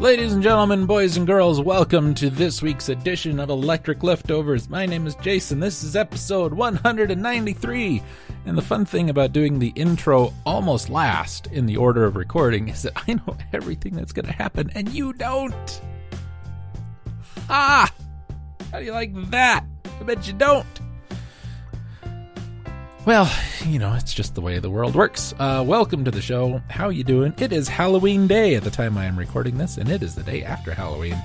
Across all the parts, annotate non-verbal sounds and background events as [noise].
Ladies and gentlemen, boys and girls, welcome to this week's edition of Electric Leftovers. My name is Jason. This is episode 193. And the fun thing about doing the intro almost last in the order of recording is that I know everything that's going to happen and you don't. Ah! How do you like that? I bet you don't. Well, you know, it's just the way the world works. Uh, welcome to the show. How you doing? It is Halloween Day at the time I am recording this, and it is the day after Halloween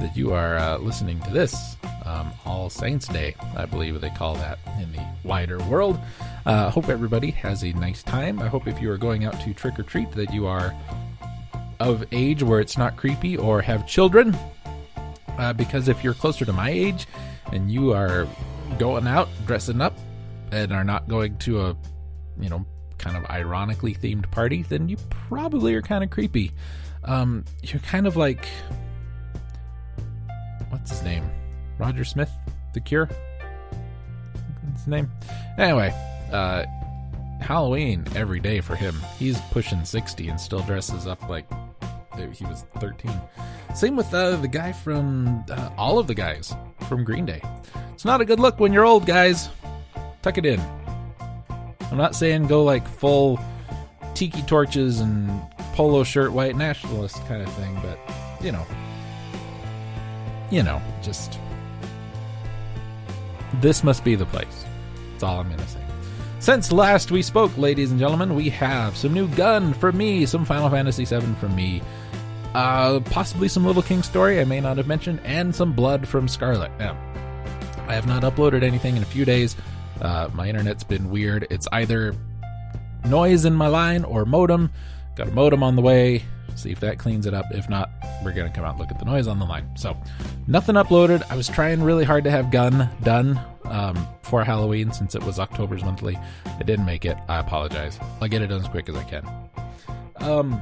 that you are uh, listening to this. Um, All Saints Day, I believe they call that in the wider world. Uh, hope everybody has a nice time. I hope if you are going out to trick or treat that you are of age where it's not creepy or have children. Uh, because if you're closer to my age and you are going out dressing up and are not going to a, you know, kind of ironically themed party, then you probably are kind of creepy. Um, you're kind of like, what's his name? Roger Smith, The Cure. What's his name? Anyway, uh, Halloween every day for him. He's pushing 60 and still dresses up like he was 13. Same with uh, the guy from uh, all of the guys from Green Day. It's not a good look when you're old, guys. Tuck it in. I'm not saying go like full tiki torches and polo shirt white nationalist kind of thing, but you know, you know, just this must be the place. That's all I'm gonna say. Since last we spoke, ladies and gentlemen, we have some new gun for me, some Final Fantasy VII for me, uh, possibly some Little King story I may not have mentioned, and some blood from Scarlet. Now, I have not uploaded anything in a few days. Uh, my internet's been weird. It's either noise in my line or modem. Got a modem on the way. See if that cleans it up. If not, we're gonna come out and look at the noise on the line. So, nothing uploaded. I was trying really hard to have Gun done um, for Halloween since it was October's monthly. I didn't make it. I apologize. I'll get it done as quick as I can. Um,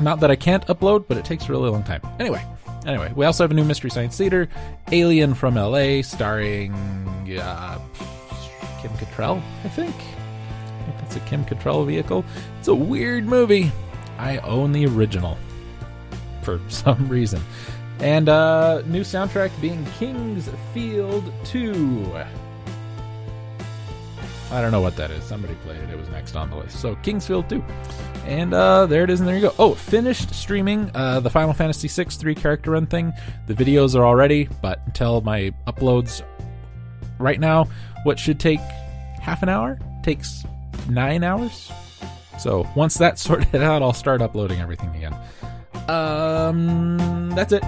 not that I can't upload, but it takes a really long time. Anyway, anyway, we also have a new Mystery Science Theater, Alien from LA, starring uh, Kim Cattrall, I think. I think that's a Kim Cattrall vehicle. It's a weird movie. I own the original for [laughs] some reason. And uh new soundtrack being King's Field 2. I don't know what that is. Somebody played it. It was next on the list. So King's Field 2. And uh, there it is, and there you go. Oh, finished streaming uh, the Final Fantasy VI three character run thing. The videos are all ready, but until my uploads right now, what should take half an hour takes nine hours. So once that's [laughs] sorted out, I'll start uploading everything again. Um, that's it.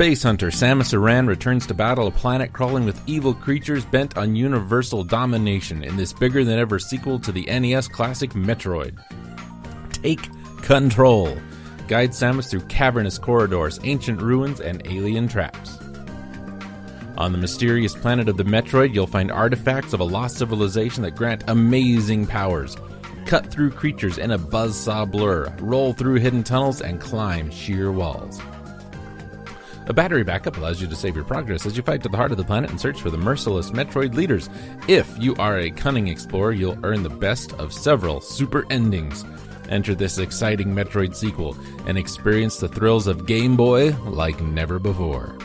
Space hunter Samus Aran returns to battle a planet crawling with evil creatures bent on universal domination in this bigger than ever sequel to the NES classic Metroid. Take control. Guide Samus through cavernous corridors, ancient ruins, and alien traps. On the mysterious planet of the Metroid, you'll find artifacts of a lost civilization that grant amazing powers. Cut through creatures in a buzzsaw blur, roll through hidden tunnels, and climb sheer walls. A battery backup allows you to save your progress as you fight to the heart of the planet and search for the merciless Metroid leaders. If you are a cunning explorer, you'll earn the best of several super endings. Enter this exciting Metroid sequel and experience the thrills of Game Boy like never before.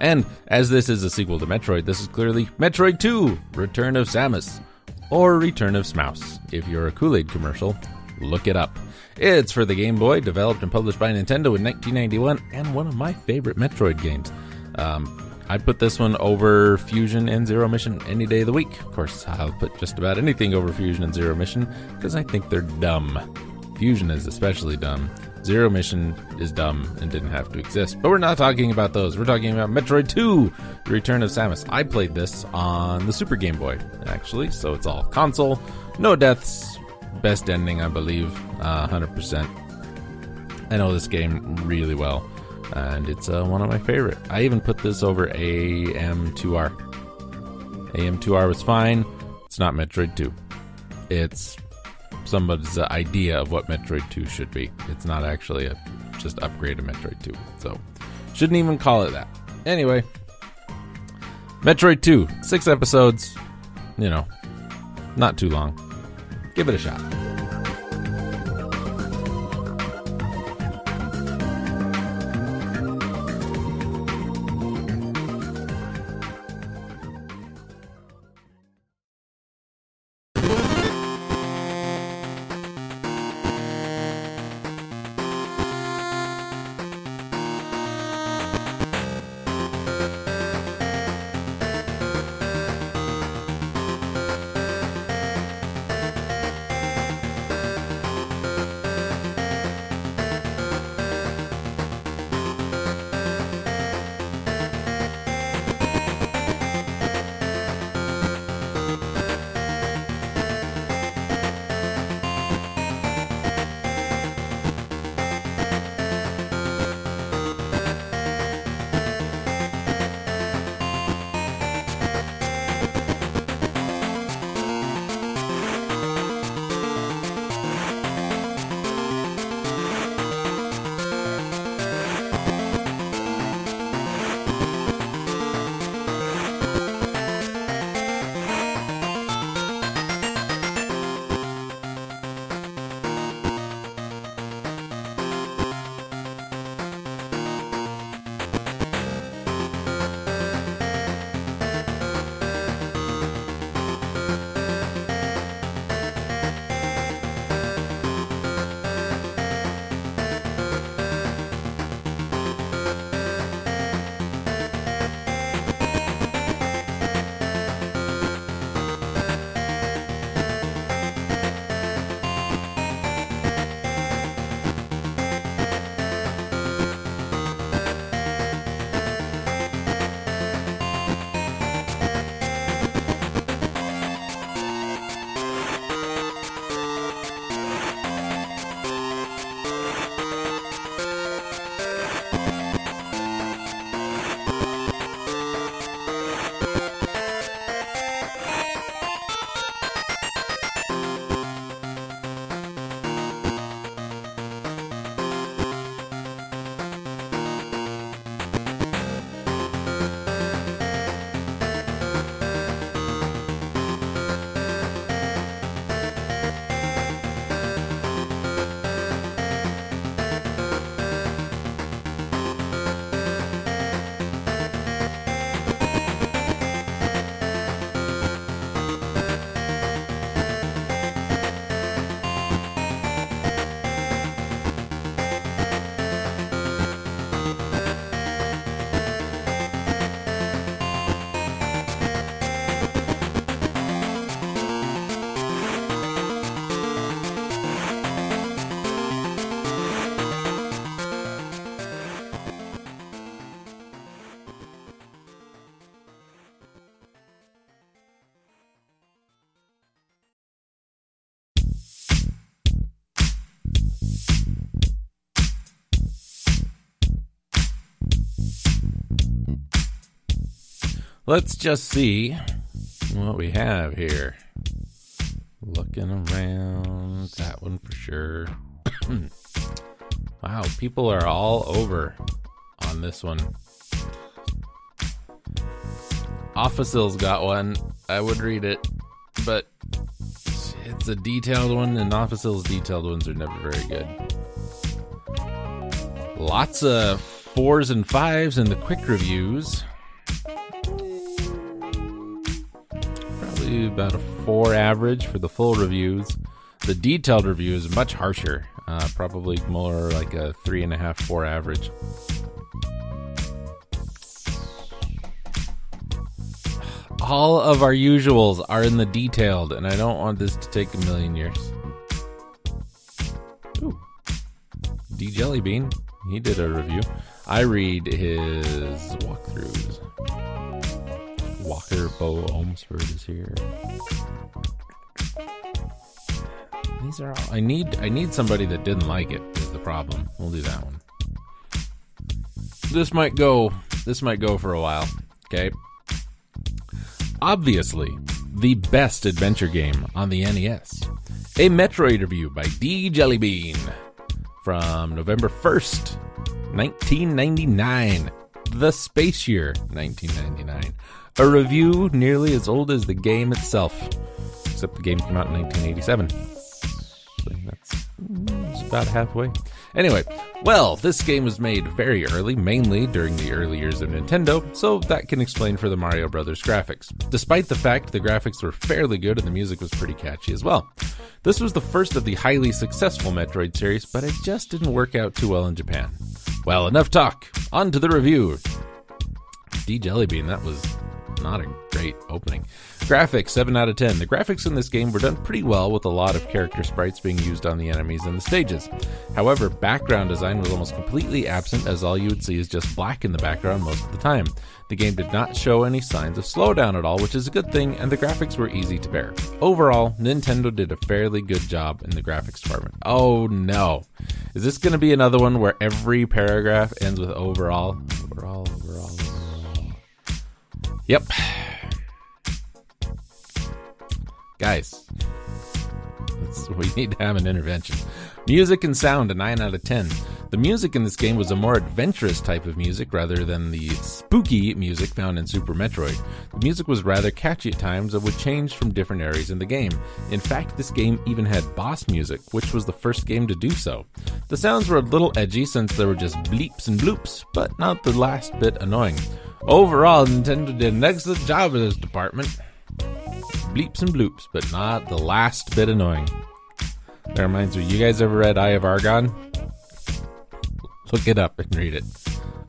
And as this is a sequel to Metroid, this is clearly Metroid 2 Return of Samus, or Return of Smouse. If you're a Kool Aid commercial, look it up. It's for the Game Boy, developed and published by Nintendo in 1991, and one of my favorite Metroid games. Um, I'd put this one over Fusion and Zero Mission any day of the week. Of course, I'll put just about anything over Fusion and Zero Mission because I think they're dumb. Fusion is especially dumb. Zero Mission is dumb and didn't have to exist. But we're not talking about those. We're talking about Metroid 2, The Return of Samus. I played this on the Super Game Boy, actually, so it's all console. No deaths, best ending, I believe, uh, 100%. I know this game really well, and it's uh, one of my favorite. I even put this over AM2R. AM2R was fine. It's not Metroid 2. It's somebody's idea of what Metroid 2 should be. It's not actually a just upgrade to Metroid 2. So, shouldn't even call it that. Anyway, Metroid 2, six episodes, you know, not too long. Give it Let's just see what we have here. Looking around, that one for sure. [clears throat] wow, people are all over on this one. Officil's got one. I would read it, but it's a detailed one, and Officil's detailed ones are never very good. Lots of fours and fives in the quick reviews. About a four average for the full reviews. The detailed review is much harsher, uh, probably more like a three and a half, four average. all of our usuals are in the detailed, and I don't want this to take a million years. Ooh. D Jellybean, he did a review. I read his walkthroughs. Walker Boh Ohmsford is here. These are all I need I need somebody that didn't like it is the problem. We'll do that one. This might go this might go for a while. Okay obviously the best adventure game on the NES. A Metroid review by D Jellybean from November 1st, 1999. The Space Year 1999. A review nearly as old as the game itself, except the game came out in 1987. So that's, that's about halfway. Anyway, well, this game was made very early, mainly during the early years of Nintendo, so that can explain for the Mario Brothers graphics. Despite the fact the graphics were fairly good and the music was pretty catchy as well. This was the first of the highly successful Metroid series, but it just didn't work out too well in Japan. Well, enough talk. On to the review. D Jellybean, that was not a great opening. Graphics 7 out of 10. The graphics in this game were done pretty well with a lot of character sprites being used on the enemies and the stages. However, background design was almost completely absent as all you would see is just black in the background most of the time. The game did not show any signs of slowdown at all, which is a good thing, and the graphics were easy to bear. Overall, Nintendo did a fairly good job in the graphics department. Oh no. Is this going to be another one where every paragraph ends with overall? Overall, overall, overall. Yep. Guys, we need to have an intervention. Music and sound, a 9 out of 10. The music in this game was a more adventurous type of music rather than the spooky music found in Super Metroid. The music was rather catchy at times and would change from different areas in the game. In fact, this game even had boss music, which was the first game to do so. The sounds were a little edgy since there were just bleeps and bloops, but not the last bit annoying. Overall, Nintendo did an excellent job in this department bleeps and bloops, but not the last bit annoying. That reminds me, you guys ever read Eye of Argon? Look it up and read it.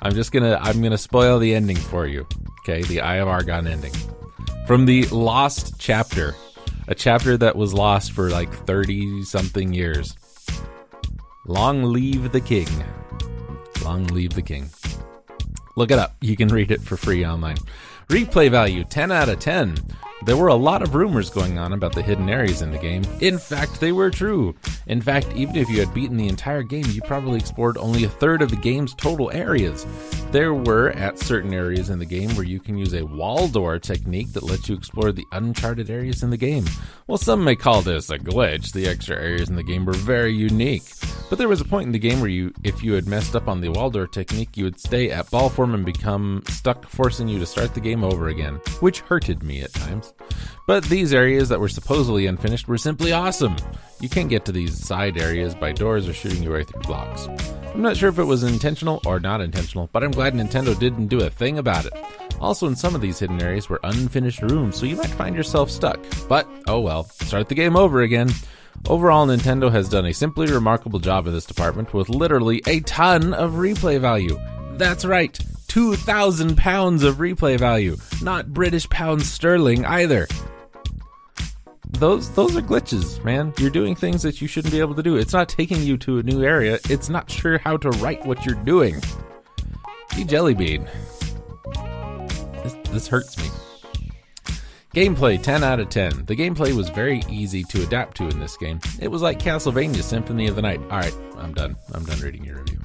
I'm just gonna I'm gonna spoil the ending for you. Okay, the Eye of Argon ending. From the lost chapter. A chapter that was lost for like 30 something years. Long Leave the King. Long Leave the King. Look it up. You can read it for free online. Replay value 10 out of 10. There were a lot of rumors going on about the hidden areas in the game. In fact, they were true. In fact, even if you had beaten the entire game, you probably explored only a third of the game's total areas. There were, at certain areas in the game, where you can use a wall door technique that lets you explore the uncharted areas in the game. Well, some may call this a glitch. The extra areas in the game were very unique. But there was a point in the game where you, if you had messed up on the wall door technique, you would stay at ball form and become stuck, forcing you to start the game over again, which hurted me at times. But these areas that were supposedly unfinished were simply awesome. You can't get to these side areas by doors or shooting your way through blocks. I'm not sure if it was intentional or not intentional, but I'm glad Nintendo didn't do a thing about it. Also, in some of these hidden areas were unfinished rooms, so you might find yourself stuck. But, oh well, start the game over again. Overall, Nintendo has done a simply remarkable job in this department with literally a ton of replay value. That's right, 2,000 pounds of replay value, not British pounds sterling either. Those those are glitches, man. You're doing things that you shouldn't be able to do. It's not taking you to a new area. It's not sure how to write what you're doing. D Jellybean. This, this hurts me. Gameplay 10 out of 10. The gameplay was very easy to adapt to in this game. It was like Castlevania Symphony of the Night. Alright, I'm done. I'm done reading your review.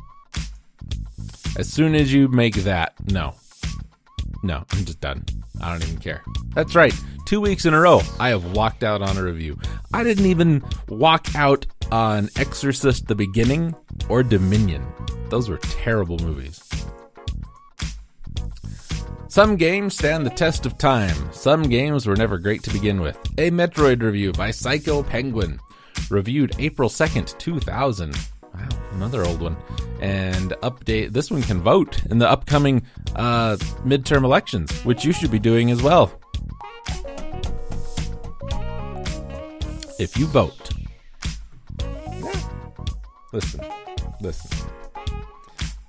As soon as you make that, no. No, I'm just done. I don't even care. That's right. Two weeks in a row, I have walked out on a review. I didn't even walk out on Exorcist the Beginning or Dominion. Those were terrible movies. Some games stand the test of time. Some games were never great to begin with. A Metroid review by Psycho Penguin. Reviewed April 2nd, 2000. Wow, another old one. And update. This one can vote in the upcoming uh, midterm elections, which you should be doing as well. If you vote, listen, listen.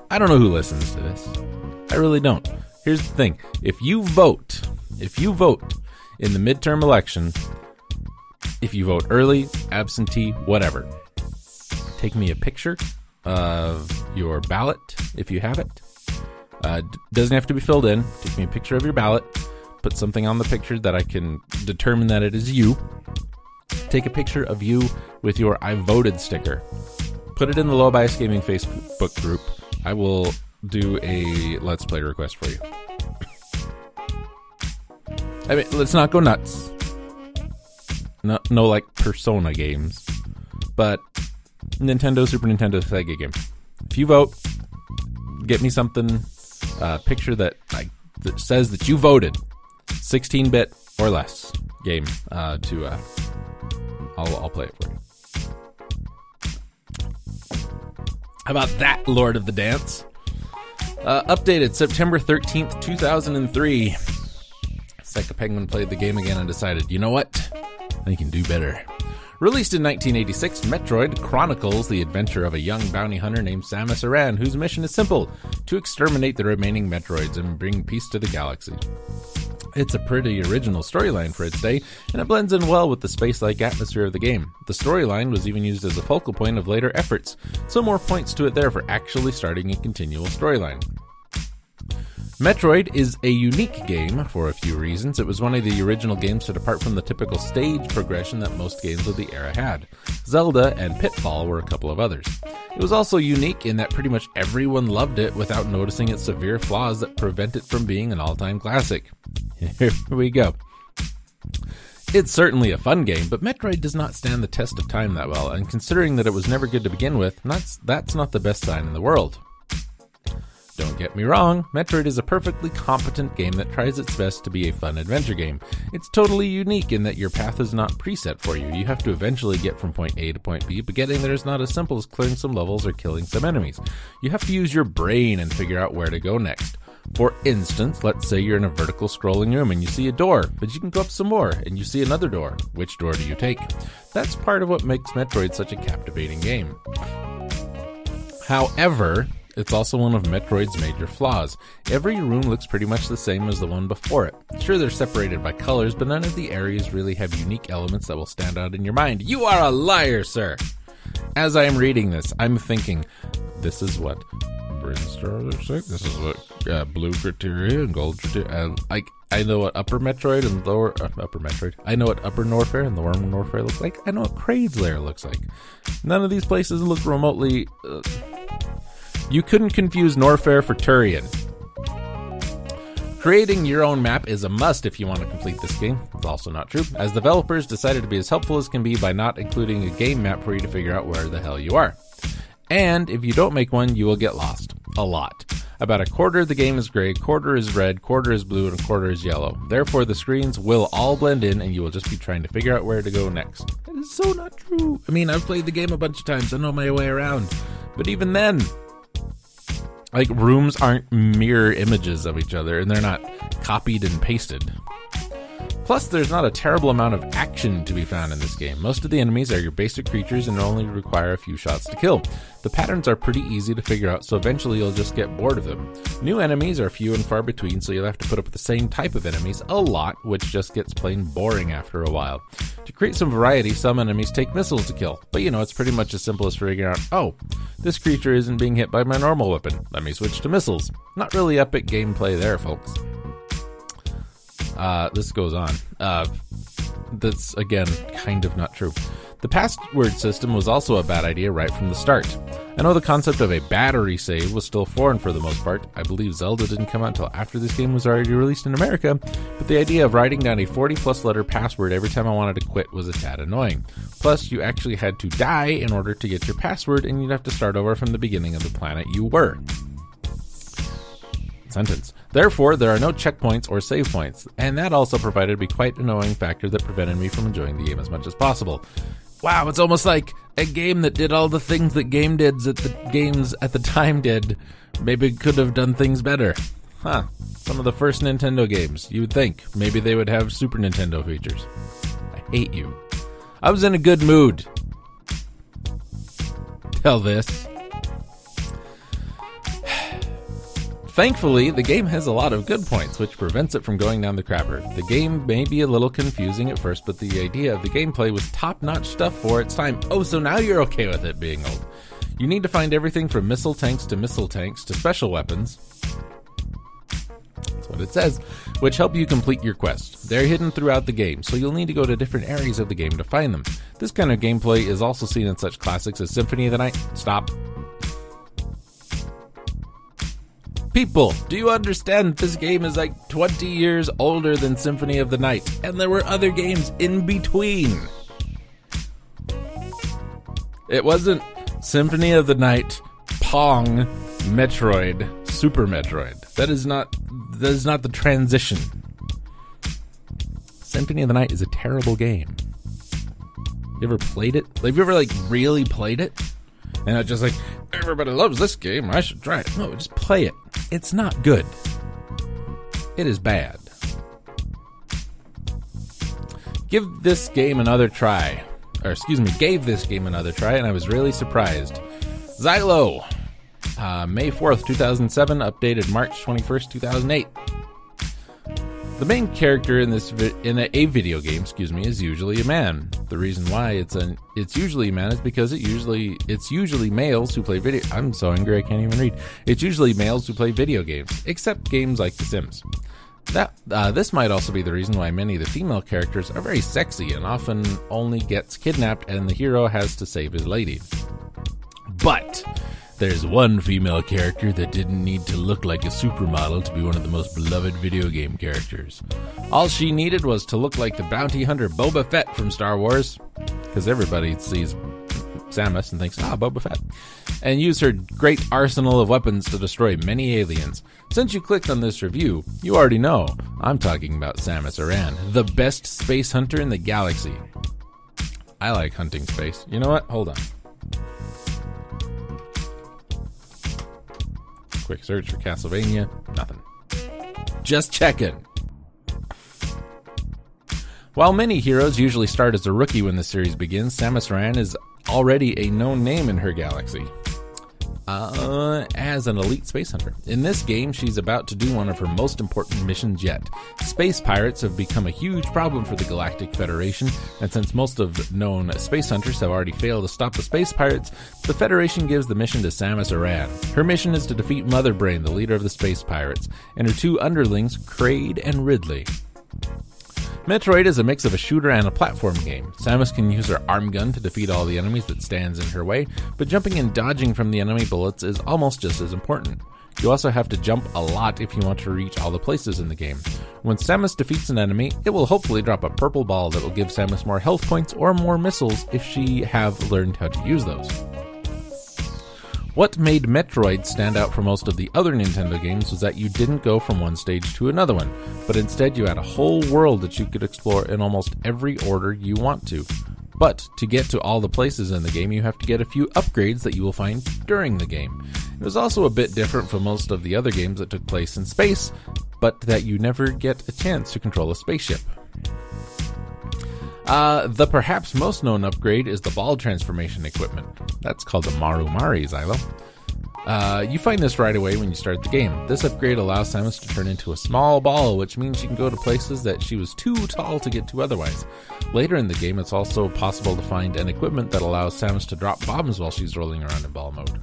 I don't know who listens to this. I really don't. Here's the thing if you vote, if you vote in the midterm election, if you vote early, absentee, whatever, take me a picture of your ballot if you have it. Uh, doesn't have to be filled in. Take me a picture of your ballot. Put something on the picture that I can determine that it is you. Take a picture of you with your I voted sticker. Put it in the Low Bias Gaming Facebook group. I will do a Let's Play request for you. I mean, let's not go nuts. No, no, like Persona games, but Nintendo, Super Nintendo, Sega game. If you vote, get me something, a uh, picture that that says that you voted, 16 bit or less game uh, to. Uh, I'll I'll play it for you. How about that, Lord of the Dance? Uh, updated September 13th, 2003. Psycho Penguin played the game again and decided, you know what? I can do better. Released in 1986, Metroid chronicles the adventure of a young bounty hunter named Samus Aran, whose mission is simple to exterminate the remaining Metroids and bring peace to the galaxy. It's a pretty original storyline for its day, and it blends in well with the space like atmosphere of the game. The storyline was even used as a focal point of later efforts, so more points to it there for actually starting a continual storyline. Metroid is a unique game for a few reasons. It was one of the original games to depart from the typical stage progression that most games of the era had. Zelda and Pitfall were a couple of others. It was also unique in that pretty much everyone loved it without noticing its severe flaws that prevent it from being an all time classic. [laughs] Here we go. It's certainly a fun game, but Metroid does not stand the test of time that well, and considering that it was never good to begin with, that's, that's not the best sign in the world. Don't get me wrong, Metroid is a perfectly competent game that tries its best to be a fun adventure game. It's totally unique in that your path is not preset for you. You have to eventually get from point A to point B, but getting there is not as simple as clearing some levels or killing some enemies. You have to use your brain and figure out where to go next. For instance, let's say you're in a vertical scrolling room and you see a door, but you can go up some more and you see another door. Which door do you take? That's part of what makes Metroid such a captivating game. However, it's also one of Metroid's major flaws. Every room looks pretty much the same as the one before it. Sure, they're separated by colors, but none of the areas really have unique elements that will stand out in your mind. You are a liar, sir! As I am reading this, I'm thinking, this is what Brinstar looks like. This is what uh, blue criteria and gold criteria. Uh, I I know what upper Metroid and lower uh, upper Metroid. I know what upper Norfair and lower Norfair look like. I know what Kraid's lair looks like. None of these places look remotely. Uh, you couldn't confuse Norfair for Tourian. Creating your own map is a must if you want to complete this game. It's also not true, as developers decided to be as helpful as can be by not including a game map for you to figure out where the hell you are. And if you don't make one, you will get lost. A lot. About a quarter of the game is gray, quarter is red, quarter is blue, and a quarter is yellow. Therefore, the screens will all blend in and you will just be trying to figure out where to go next. That is so not true. I mean, I've played the game a bunch of times, I know my way around. But even then, like rooms aren't mirror images of each other and they're not copied and pasted. Plus, there's not a terrible amount of action to be found in this game. Most of the enemies are your basic creatures and only require a few shots to kill. The patterns are pretty easy to figure out, so eventually you'll just get bored of them. New enemies are few and far between, so you'll have to put up with the same type of enemies a lot, which just gets plain boring after a while. To create some variety, some enemies take missiles to kill, but you know, it's pretty much as simple as figuring out, oh, this creature isn't being hit by my normal weapon. Let me switch to missiles. Not really epic gameplay there, folks. Uh, this goes on. Uh, that's again kind of not true. The password system was also a bad idea right from the start. I know the concept of a battery save was still foreign for the most part. I believe Zelda didn't come out until after this game was already released in America, but the idea of writing down a 40 plus letter password every time I wanted to quit was a tad annoying. Plus, you actually had to die in order to get your password, and you'd have to start over from the beginning of the planet you were. Sentence. Therefore, there are no checkpoints or save points, and that also provided me quite an annoying factor that prevented me from enjoying the game as much as possible. Wow, it's almost like a game that did all the things that game did that the games at the time did. Maybe could have done things better. Huh. Some of the first Nintendo games, you would think. Maybe they would have Super Nintendo features. I hate you. I was in a good mood. Tell this. Thankfully, the game has a lot of good points, which prevents it from going down the crapper. The game may be a little confusing at first, but the idea of the gameplay was top notch stuff for its time. Oh, so now you're okay with it being old. You need to find everything from missile tanks to missile tanks to special weapons. That's what it says, which help you complete your quest. They're hidden throughout the game, so you'll need to go to different areas of the game to find them. This kind of gameplay is also seen in such classics as Symphony of the Night. Stop. People, do you understand this game is like 20 years older than Symphony of the Night, and there were other games in between? It wasn't Symphony of the Night, Pong, Metroid, Super Metroid. That is not that is not the transition. Symphony of the Night is a terrible game. You ever played it? Have you ever like really played it? And it's just like everybody loves this game. I should try it. No, just play it. It's not good. It is bad. Give this game another try. Or, excuse me, gave this game another try, and I was really surprised. Xylo, uh, May 4th, 2007, updated March 21st, 2008. The main character in this vi- in a, a, video game, excuse me, is usually a man. The reason why it's an it's usually a man is because it usually it's usually males who play video. I'm so angry I can't even read. It's usually males who play video games, except games like The Sims. That uh, this might also be the reason why many of the female characters are very sexy and often only gets kidnapped and the hero has to save his lady. But there's one female character that didn't need to look like a supermodel to be one of the most beloved video game characters. All she needed was to look like the bounty hunter Boba Fett from Star Wars, because everybody sees Samus and thinks, ah, Boba Fett, and use her great arsenal of weapons to destroy many aliens. Since you clicked on this review, you already know I'm talking about Samus Aran, the best space hunter in the galaxy. I like hunting space. You know what? Hold on. Quick search for Castlevania. Nothing. Just checking. While many heroes usually start as a rookie when the series begins, Samus Aran is already a known name in her galaxy uh, as an elite space hunter. In this game, she's about to do one of her most important missions yet. Space pirates have become a huge problem for the Galactic Federation, and since most of known space hunters have already failed to stop the space pirates, the Federation gives the mission to Samus Aran. Her mission is to defeat Mother Brain, the leader of the space pirates, and her two underlings, Kraid and Ridley. Metroid is a mix of a shooter and a platform game. Samus can use her arm gun to defeat all the enemies that stands in her way, but jumping and dodging from the enemy bullets is almost just as important. You also have to jump a lot if you want to reach all the places in the game. When Samus defeats an enemy, it will hopefully drop a purple ball that will give Samus more health points or more missiles if she have learned how to use those. What made Metroid stand out from most of the other Nintendo games was that you didn't go from one stage to another one, but instead you had a whole world that you could explore in almost every order you want to. But to get to all the places in the game, you have to get a few upgrades that you will find during the game. It was also a bit different from most of the other games that took place in space, but that you never get a chance to control a spaceship. Uh, the perhaps most known upgrade is the ball transformation equipment. That's called the Maru Mari, Xylo. Uh, you find this right away when you start the game. This upgrade allows Samus to turn into a small ball, which means she can go to places that she was too tall to get to otherwise. Later in the game, it's also possible to find an equipment that allows Samus to drop bombs while she's rolling around in ball mode.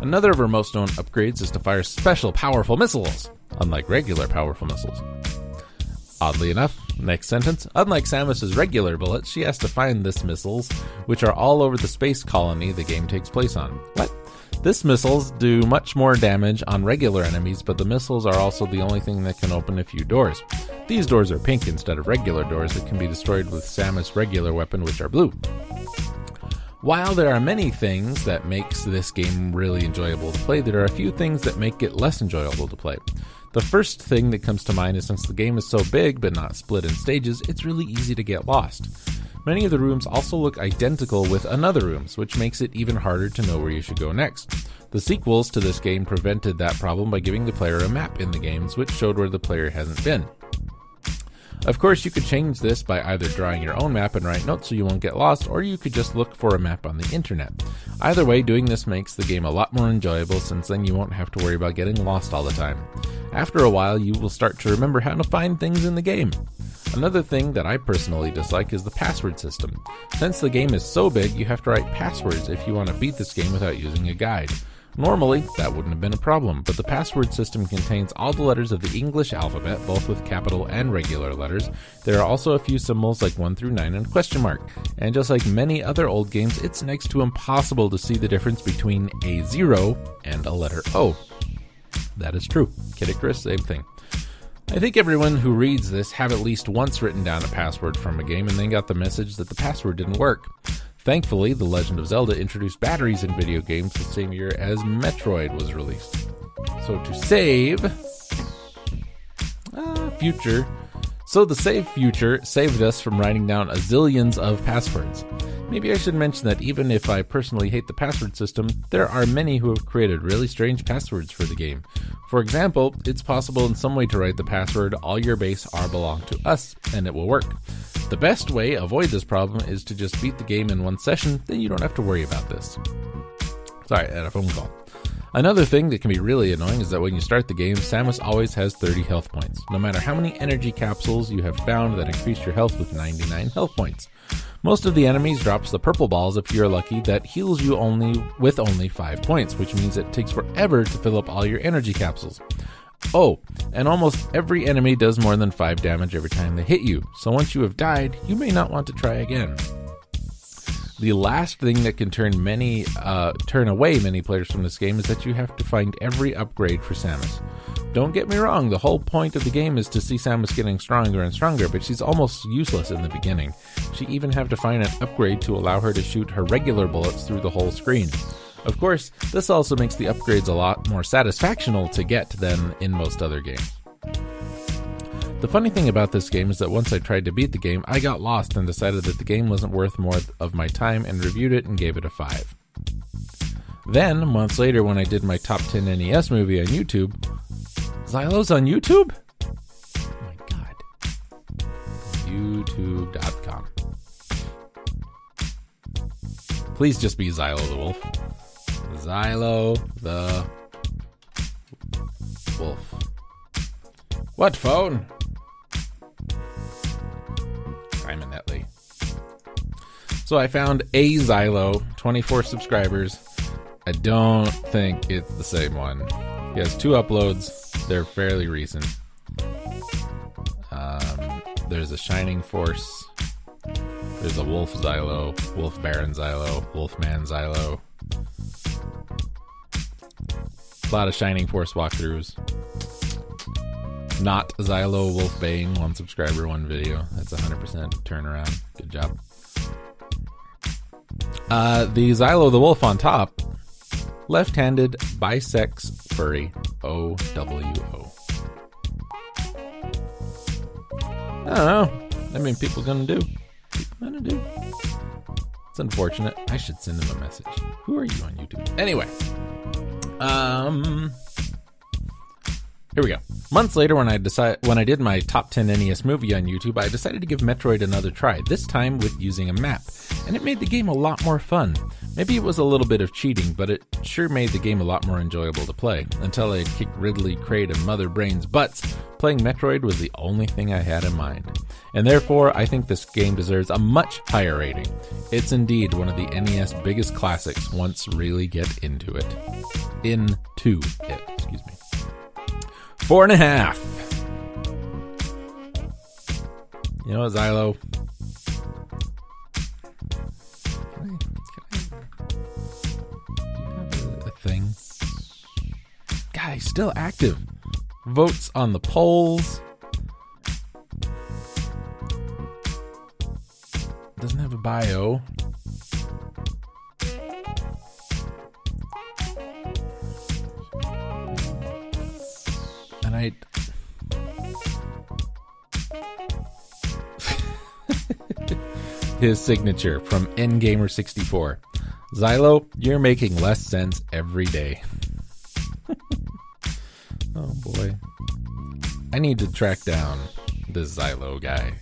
Another of her most known upgrades is to fire special powerful missiles, unlike regular powerful missiles. Oddly enough, Next sentence. Unlike Samus's regular bullets, she has to find this missiles, which are all over the space colony the game takes place on. What? This missiles do much more damage on regular enemies, but the missiles are also the only thing that can open a few doors. These doors are pink instead of regular doors that can be destroyed with Samus' regular weapon, which are blue. While there are many things that makes this game really enjoyable to play, there are a few things that make it less enjoyable to play. The first thing that comes to mind is since the game is so big but not split in stages, it's really easy to get lost. Many of the rooms also look identical with another rooms, which makes it even harder to know where you should go next. The sequels to this game prevented that problem by giving the player a map in the games, which showed where the player hasn't been. Of course, you could change this by either drawing your own map and write notes so you won't get lost, or you could just look for a map on the internet. Either way, doing this makes the game a lot more enjoyable since then you won't have to worry about getting lost all the time. After a while, you will start to remember how to find things in the game. Another thing that I personally dislike is the password system. Since the game is so big, you have to write passwords if you want to beat this game without using a guide. Normally, that wouldn't have been a problem, but the password system contains all the letters of the English alphabet, both with capital and regular letters. There are also a few symbols like 1 through 9 and question mark. And just like many other old games, it's next to impossible to see the difference between a 0 and a letter O. That is true. Kid Icarus, same thing. I think everyone who reads this have at least once written down a password from a game and then got the message that the password didn't work. Thankfully, The Legend of Zelda introduced batteries in video games the same year as Metroid was released. So to save. Uh, future. So the save future saved us from writing down a zillions of passwords. Maybe I should mention that even if I personally hate the password system, there are many who have created really strange passwords for the game. For example, it's possible in some way to write the password all your base are belong to us, and it will work. The best way avoid this problem is to just beat the game in one session, then you don't have to worry about this. Sorry, I had a phone call. Another thing that can be really annoying is that when you start the game, Samus always has 30 health points, no matter how many energy capsules you have found that increase your health with 99 health points. Most of the enemies drops the purple balls if you're lucky that heals you only with only 5 points, which means it takes forever to fill up all your energy capsules. Oh, and almost every enemy does more than 5 damage every time they hit you, so once you have died, you may not want to try again. The last thing that can turn many uh, turn away many players from this game is that you have to find every upgrade for Samus. Don't get me wrong, the whole point of the game is to see Samus getting stronger and stronger, but she's almost useless in the beginning. She even have to find an upgrade to allow her to shoot her regular bullets through the whole screen. Of course, this also makes the upgrades a lot more satisfactional to get than in most other games. The funny thing about this game is that once I tried to beat the game, I got lost and decided that the game wasn't worth more of my time and reviewed it and gave it a 5. Then, months later, when I did my top 10 NES movie on YouTube, Xylo's on YouTube? Oh my god. YouTube.com. Please just be Xylo the Wolf. Xylo the Wolf. What phone? Simon Netley. So I found a Xylo, 24 subscribers. I don't think it's the same one. He has two uploads. They're fairly recent. Um, there's a Shining Force. There's a Wolf Xylo, Wolf Baron Xylo, Wolfman Xylo. A lot of Shining Force walkthroughs. Not Xylo Wolf Bane, one subscriber, one video. That's 100% turnaround. Good job. Uh, the Xylo the Wolf on top, left handed bisex furry OWO. I don't know. I mean, people gonna do. People gonna do. It's unfortunate. I should send him a message. Who are you on YouTube? Anyway, um, here we go. Months later, when I decided when I did my top 10 NES movie on YouTube, I decided to give Metroid another try. This time with using a map, and it made the game a lot more fun. Maybe it was a little bit of cheating, but it sure made the game a lot more enjoyable to play. Until I kicked Ridley, Kraid, and Mother Brain's butts, playing Metroid was the only thing I had in mind. And therefore, I think this game deserves a much higher rating. It's indeed one of the NES biggest classics once really get into it. Into it, excuse me. Four and a half. You know what, Xylo? a thing? Guy, still active. Votes on the polls. Doesn't have a bio. I. [laughs] His signature from Ngamer64. Xylo, you're making less sense every day. [laughs] oh boy. I need to track down this Xylo guy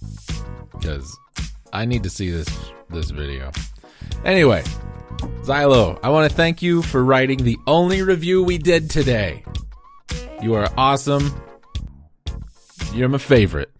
because I need to see this this video. Anyway, Xylo, I want to thank you for writing the only review we did today. You are awesome. You're my favorite.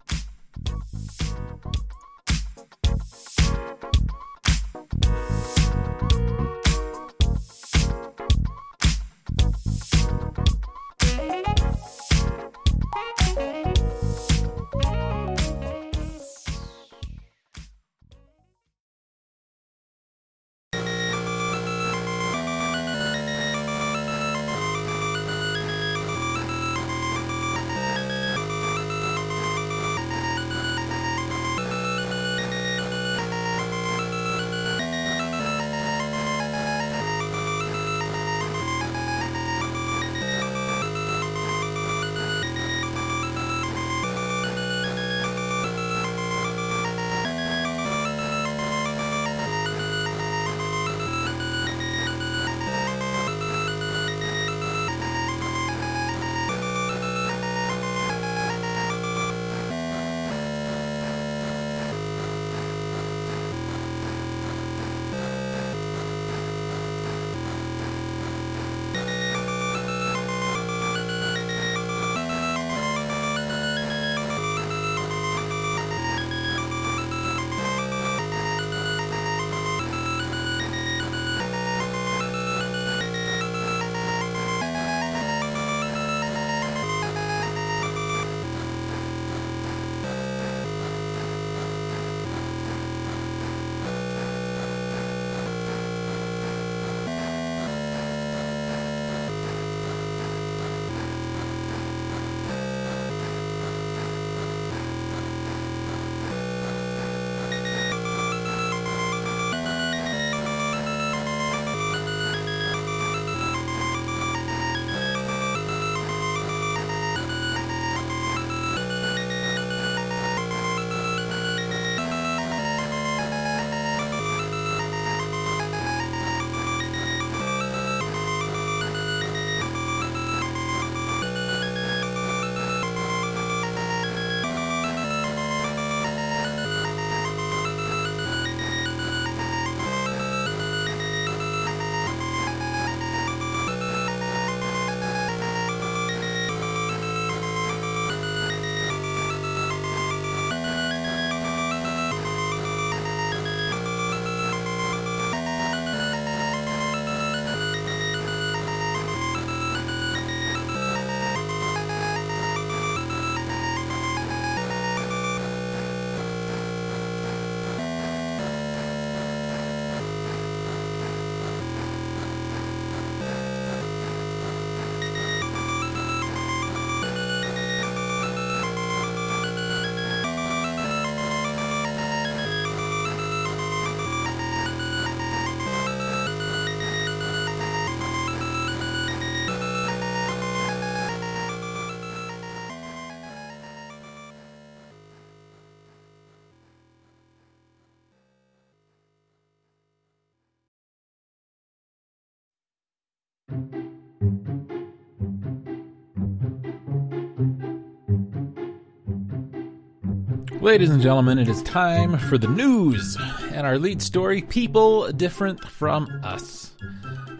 Ladies and gentlemen, it is time for the news and our lead story People Different from Us.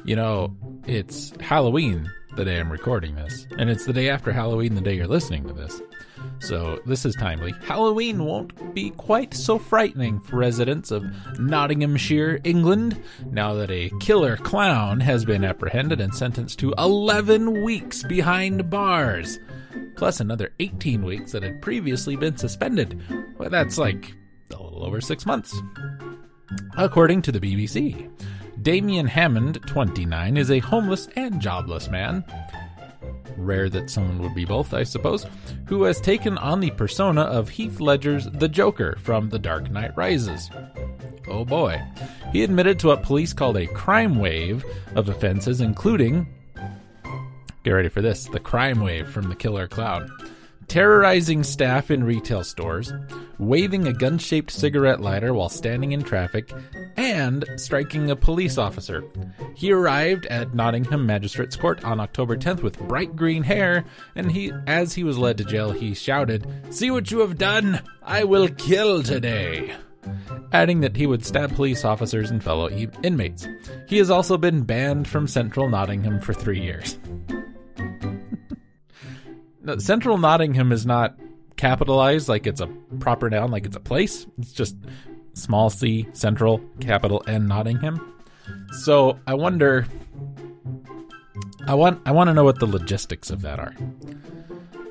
You know, it's Halloween the day I'm recording this, and it's the day after Halloween the day you're listening to this. So this is timely. Halloween won't be quite so frightening for residents of Nottinghamshire, England, now that a killer clown has been apprehended and sentenced to 11 weeks behind bars, plus another 18 weeks that had previously been suspended. Well, that's like a little over six months. According to the BBC, Damien Hammond, 29, is a homeless and jobless man rare that someone would be both, I suppose, who has taken on the persona of Heath Ledger's The Joker from The Dark Knight Rises. Oh boy. He admitted to what police called a crime wave of offenses, including, get ready for this, the crime wave from the killer clown terrorizing staff in retail stores, waving a gun shaped cigarette lighter while standing in traffic, and striking a police officer. He arrived at Nottingham Magistrates Court on October 10th with bright green hair, and he, as he was led to jail, he shouted, See what you have done! I will kill today! Adding that he would stab police officers and fellow inmates. He has also been banned from central Nottingham for three years. Central Nottingham is not capitalized like it's a proper noun, like it's a place. It's just small c, central, capital N, Nottingham. So I wonder. I want I want to know what the logistics of that are.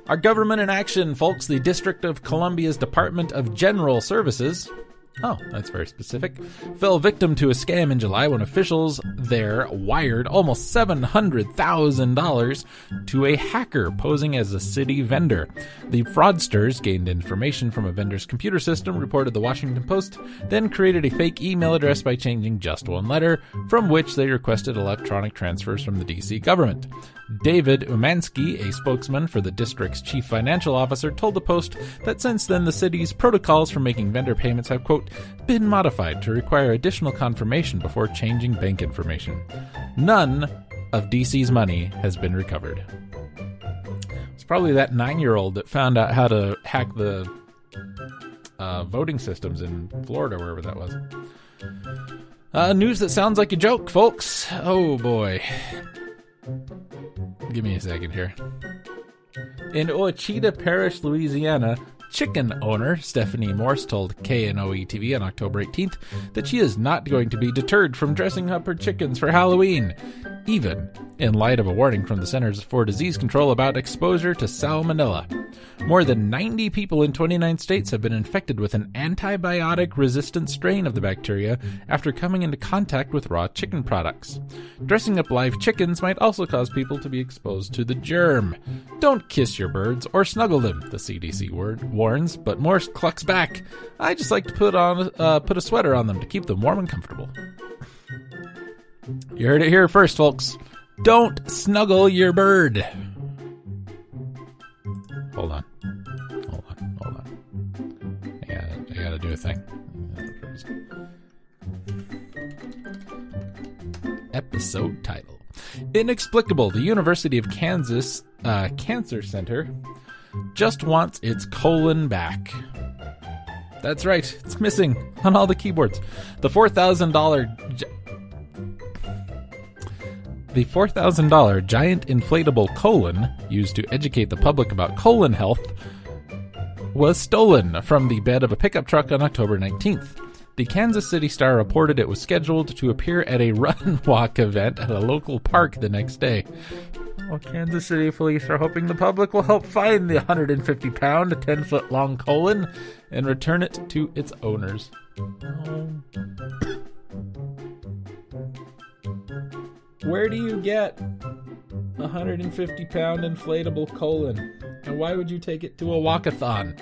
Our government in action, folks. The District of Columbia's Department of General Services Oh, that's very specific. Fell victim to a scam in July when officials there wired almost $700,000 to a hacker posing as a city vendor. The fraudsters gained information from a vendor's computer system, reported the Washington Post, then created a fake email address by changing just one letter, from which they requested electronic transfers from the DC government. David Umansky, a spokesman for the district's chief financial officer, told the Post that since then the city's protocols for making vendor payments have, quote, been modified to require additional confirmation before changing bank information. None of DC's money has been recovered. It's probably that nine year old that found out how to hack the uh, voting systems in Florida, wherever that was. Uh, news that sounds like a joke, folks. Oh boy. Give me a second here. In Ouachita Parish, Louisiana, chicken owner Stephanie Morse told KNOE TV on October 18th that she is not going to be deterred from dressing up her chickens for Halloween, even in light of a warning from the Centers for Disease Control about exposure to salmonella. More than 90 people in 29 states have been infected with an antibiotic resistant strain of the bacteria after coming into contact with raw chicken products. Dressing up live chickens might also cause people to be exposed to the germ. Don't kiss your birds or snuggle them, the CDC word warns, but Morse clucks back. I just like to put on uh, put a sweater on them to keep them warm and comfortable. You heard it here first, folks. Don't snuggle your bird. Hold on. Hold on. Hold on. I gotta, I gotta do a thing. Episode title Inexplicable. The University of Kansas uh, Cancer Center just wants its colon back. That's right, it's missing on all the keyboards. The $4,000 the $4,000 giant inflatable colon used to educate the public about colon health was stolen from the bed of a pickup truck on October 19th. The Kansas City Star reported it was scheduled to appear at a [laughs] run walk event at a local park the next day. Well, Kansas City police are hoping the public will help find the 150 pound, 10 foot long colon and return it to its owners. Where do you get a 150 pound inflatable colon? And why would you take it to a walkathon?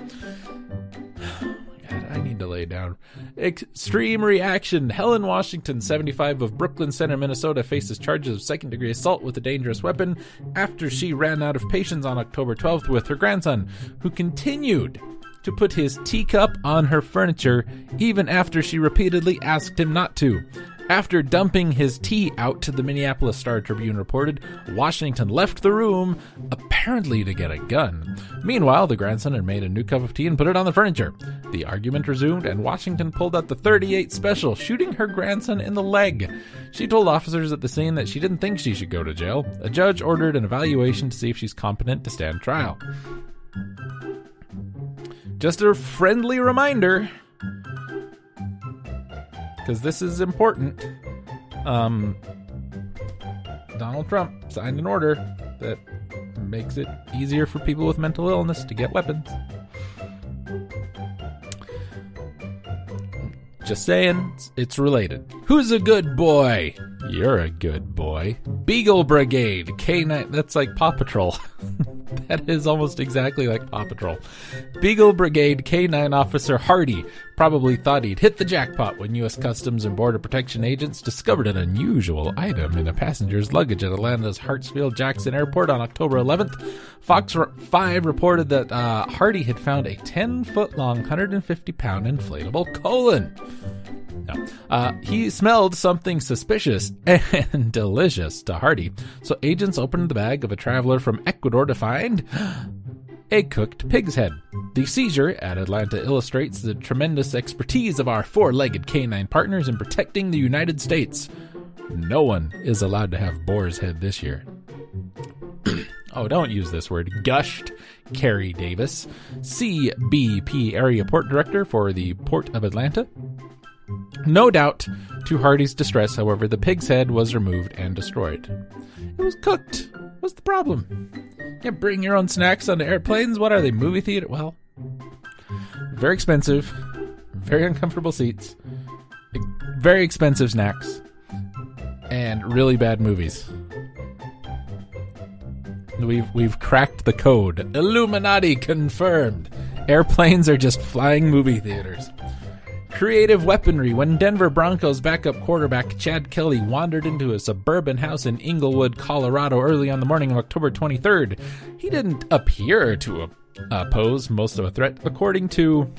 God, I need to lay down. Extreme reaction. Helen Washington, 75 of Brooklyn Center, Minnesota, faces charges of second degree assault with a dangerous weapon after she ran out of patience on October 12th with her grandson, who continued to put his teacup on her furniture even after she repeatedly asked him not to. After dumping his tea out, the Minneapolis Star Tribune reported, Washington left the room, apparently to get a gun. Meanwhile, the grandson had made a new cup of tea and put it on the furniture. The argument resumed, and Washington pulled out the 38 special, shooting her grandson in the leg. She told officers at the scene that she didn't think she should go to jail. A judge ordered an evaluation to see if she's competent to stand trial. just a friendly reminder because this is important. Um, Donald Trump signed an order that makes it easier for people with mental illness to get weapons. Just saying, it's related. Who's a good boy? You're a good boy. Beagle Brigade, K9. That's like Paw Patrol. [laughs] [laughs] that is almost exactly like Paw Patrol. Beagle Brigade K9 Officer Hardy probably thought he'd hit the jackpot when U.S. Customs and Border Protection agents discovered an unusual item in a passenger's luggage at Atlanta's Hartsfield Jackson Airport on October 11th. Fox 5 reported that uh, Hardy had found a 10 foot long, 150 pound inflatable colon. No. Uh, he smelled something suspicious [laughs] and delicious to Hardy, so agents opened the bag of a traveler from Ecuador to find [gasps] a cooked pig's head. The seizure at Atlanta illustrates the tremendous expertise of our four legged canine partners in protecting the United States. No one is allowed to have boar's head this year. [clears throat] oh, don't use this word. Gushed Carrie Davis, CBP Area Port Director for the Port of Atlanta. No doubt, to Hardy's distress, however, the pig's head was removed and destroyed. It was cooked. What's the problem? You bring your own snacks onto airplanes? What are they, movie theater? Well, very expensive, very uncomfortable seats, very expensive snacks, and really bad movies. We've we've cracked the code. Illuminati confirmed. Airplanes are just flying movie theaters. Creative weaponry when Denver Broncos backup quarterback Chad Kelly wandered into a suburban house in Englewood, Colorado early on the morning of October 23rd. He didn't appear to oppose most of a threat, according to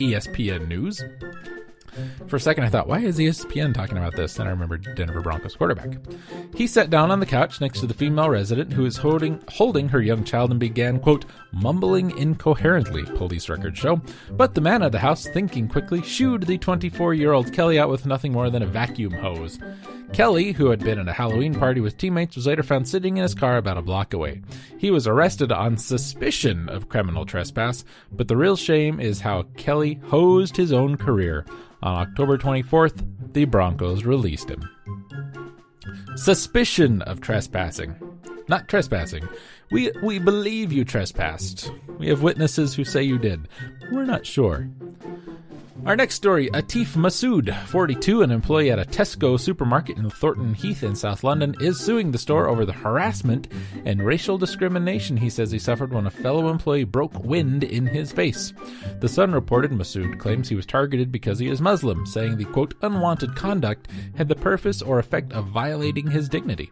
ESPN News. For a second, I thought, why is ESPN talking about this? Then I remembered Denver Broncos quarterback. He sat down on the couch next to the female resident who was holding, holding her young child and began, quote, mumbling incoherently, police records show. But the man of the house, thinking quickly, shooed the 24 year old Kelly out with nothing more than a vacuum hose. Kelly, who had been at a Halloween party with teammates, was later found sitting in his car about a block away. He was arrested on suspicion of criminal trespass, but the real shame is how Kelly hosed his own career. On October 24th, the Broncos released him. Suspicion of trespassing. Not trespassing. We, we believe you trespassed. We have witnesses who say you did. We're not sure. Our next story Atif Masood, 42, an employee at a Tesco supermarket in Thornton Heath in South London, is suing the store over the harassment and racial discrimination he says he suffered when a fellow employee broke wind in his face. The Sun reported Masood claims he was targeted because he is Muslim, saying the quote, unwanted conduct had the purpose or effect of violating his dignity.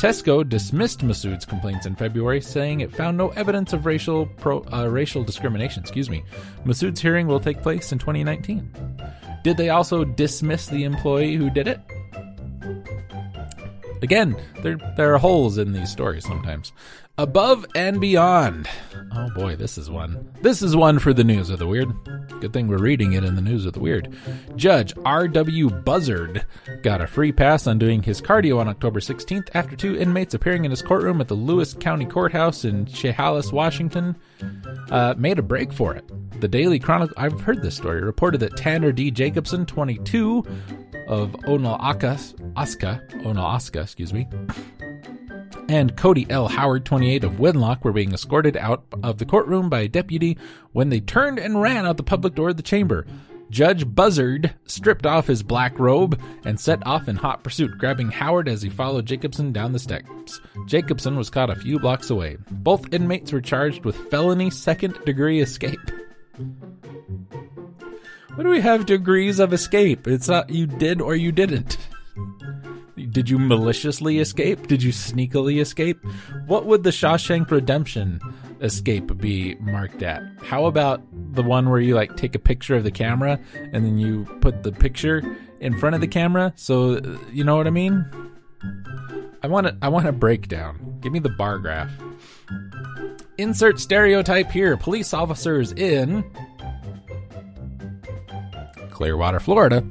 Tesco dismissed Masood's complaints in February, saying it found no evidence of racial pro, uh, racial discrimination. Excuse me. Masood's hearing will take place in 2019. Did they also dismiss the employee who did it? Again, there there are holes in these stories sometimes. Above and beyond. Oh boy, this is one. This is one for the news of the weird. Good thing we're reading it in the news of the weird. Judge R.W. Buzzard got a free pass on doing his cardio on October 16th after two inmates appearing in his courtroom at the Lewis County Courthouse in Chehalis, Washington, uh, made a break for it. The Daily Chronicle, I've heard this story, reported that Tanner D. Jacobson, 22, of Onalaska, Aska, Onalaska, excuse me, and Cody L. Howard, 28, of Winlock, were being escorted out of the courtroom by a deputy when they turned and ran out the public door of the chamber. Judge Buzzard stripped off his black robe and set off in hot pursuit, grabbing Howard as he followed Jacobson down the steps. Jacobson was caught a few blocks away. Both inmates were charged with felony second degree escape. What do we have degrees of escape? It's not you did or you didn't. Did you maliciously escape? Did you sneakily escape? What would the Shawshank Redemption escape be marked at? How about the one where you like take a picture of the camera and then you put the picture in front of the camera? So you know what I mean? I want a, I want a breakdown. Give me the bar graph. Insert stereotype here. Police officers in Clearwater, Florida.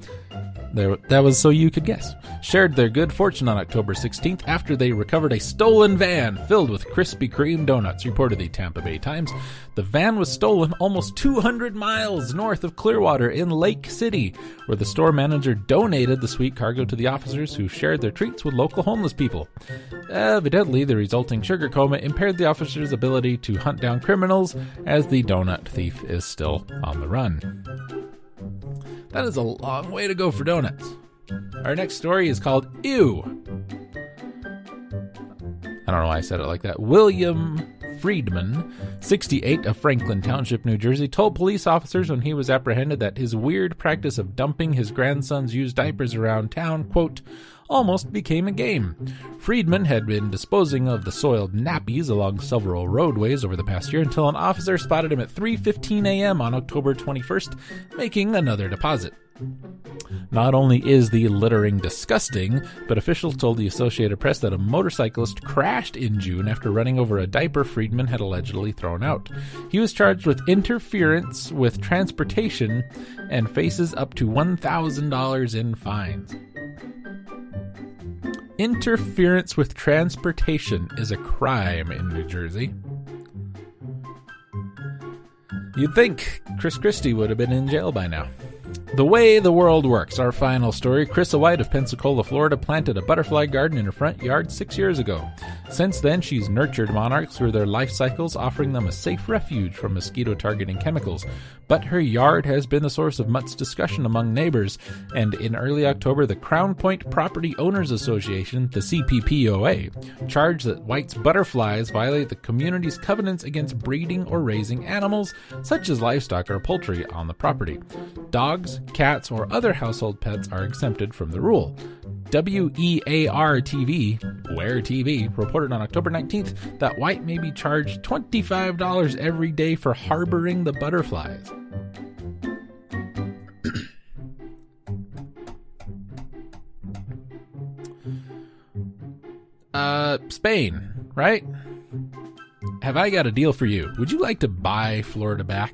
There, that was so you could guess. Shared their good fortune on October 16th after they recovered a stolen van filled with Krispy Kreme donuts, reported the Tampa Bay Times. The van was stolen almost 200 miles north of Clearwater in Lake City, where the store manager donated the sweet cargo to the officers who shared their treats with local homeless people. Evidently, the resulting sugar coma impaired the officers' ability to hunt down criminals, as the donut thief is still on the run. That is a long way to go for donuts. Our next story is called Ew. I don't know why I said it like that. William Friedman, 68 of Franklin Township, New Jersey, told police officers when he was apprehended that his weird practice of dumping his grandson's used diapers around town, quote, almost became a game. Friedman had been disposing of the soiled nappies along several roadways over the past year until an officer spotted him at 3:15 a.m. on October 21st, making another deposit. Not only is the littering disgusting, but officials told the Associated Press that a motorcyclist crashed in June after running over a diaper Friedman had allegedly thrown out. He was charged with interference with transportation and faces up to $1,000 in fines. Interference with transportation is a crime in New Jersey. You'd think Chris Christie would have been in jail by now. The Way the World Works, our final story. Chrisa White of Pensacola, Florida, planted a butterfly garden in her front yard six years ago. Since then, she's nurtured monarchs through their life cycles, offering them a safe refuge from mosquito targeting chemicals. But her yard has been the source of much discussion among neighbors, and in early October, the Crown Point Property Owners Association, the CPPOA, charged that White's butterflies violate the community's covenants against breeding or raising animals, such as livestock or poultry, on the property. Cats, or other household pets are exempted from the rule. WEAR TV, Where TV, reported on October 19th that White may be charged $25 every day for harboring the butterflies. [coughs] uh, Spain, right? Have I got a deal for you? Would you like to buy Florida back?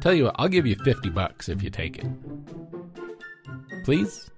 Tell you what, I'll give you 50 bucks if you take it. Please?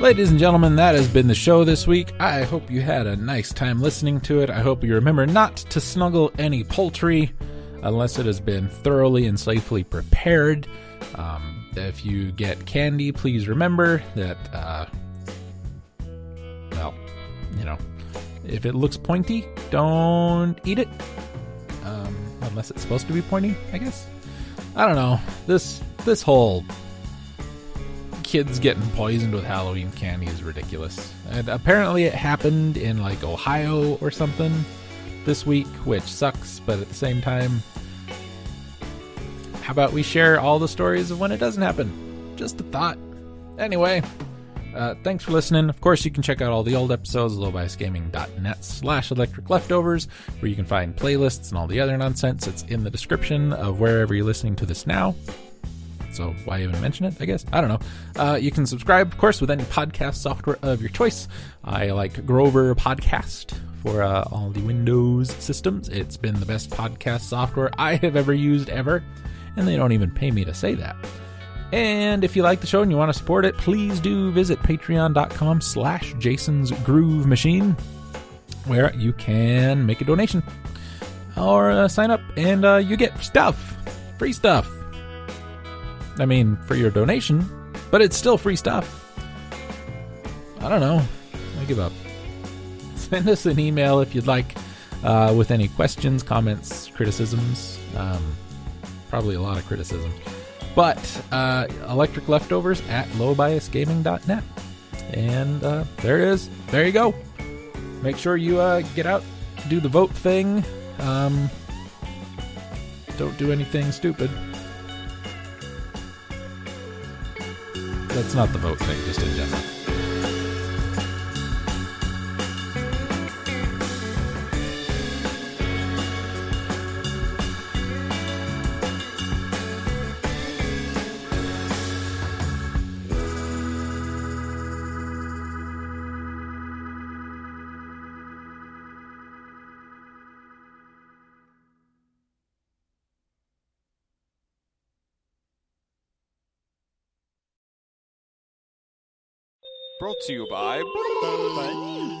Ladies and gentlemen, that has been the show this week. I hope you had a nice time listening to it. I hope you remember not to snuggle any poultry unless it has been thoroughly and safely prepared. Um, if you get candy, please remember that, uh, well, you know, if it looks pointy, don't eat it. Um, unless it's supposed to be pointy, I guess. I don't know. This this whole kids getting poisoned with Halloween candy is ridiculous. And apparently it happened in like Ohio or something this week, which sucks, but at the same time, how about we share all the stories of when it doesn't happen? Just a thought. Anyway, uh, thanks for listening. Of course, you can check out all the old episodes at lowbiasgaming.net slash electric leftovers, where you can find playlists and all the other nonsense. It's in the description of wherever you're listening to this now so why even mention it? I guess I don't know. Uh, you can subscribe, of course, with any podcast software of your choice. I like Grover Podcast for uh, all the Windows systems. It's been the best podcast software I have ever used ever, and they don't even pay me to say that. And if you like the show and you want to support it, please do visit patreon.com slash Jason's Groove Machine, where you can make a donation or uh, sign up and uh, you get stuff, free stuff. I mean, for your donation, but it's still free stuff. I don't know. I give up. [laughs] Send us an email if you'd like uh, with any questions, comments, criticisms. Um, probably a lot of criticism. But uh, electric leftovers at lowbiasgaming.net. And uh, there it is. There you go. Make sure you uh, get out, do the vote thing. Um, don't do anything stupid. That's not the vote thing, just in general. Brought to you by.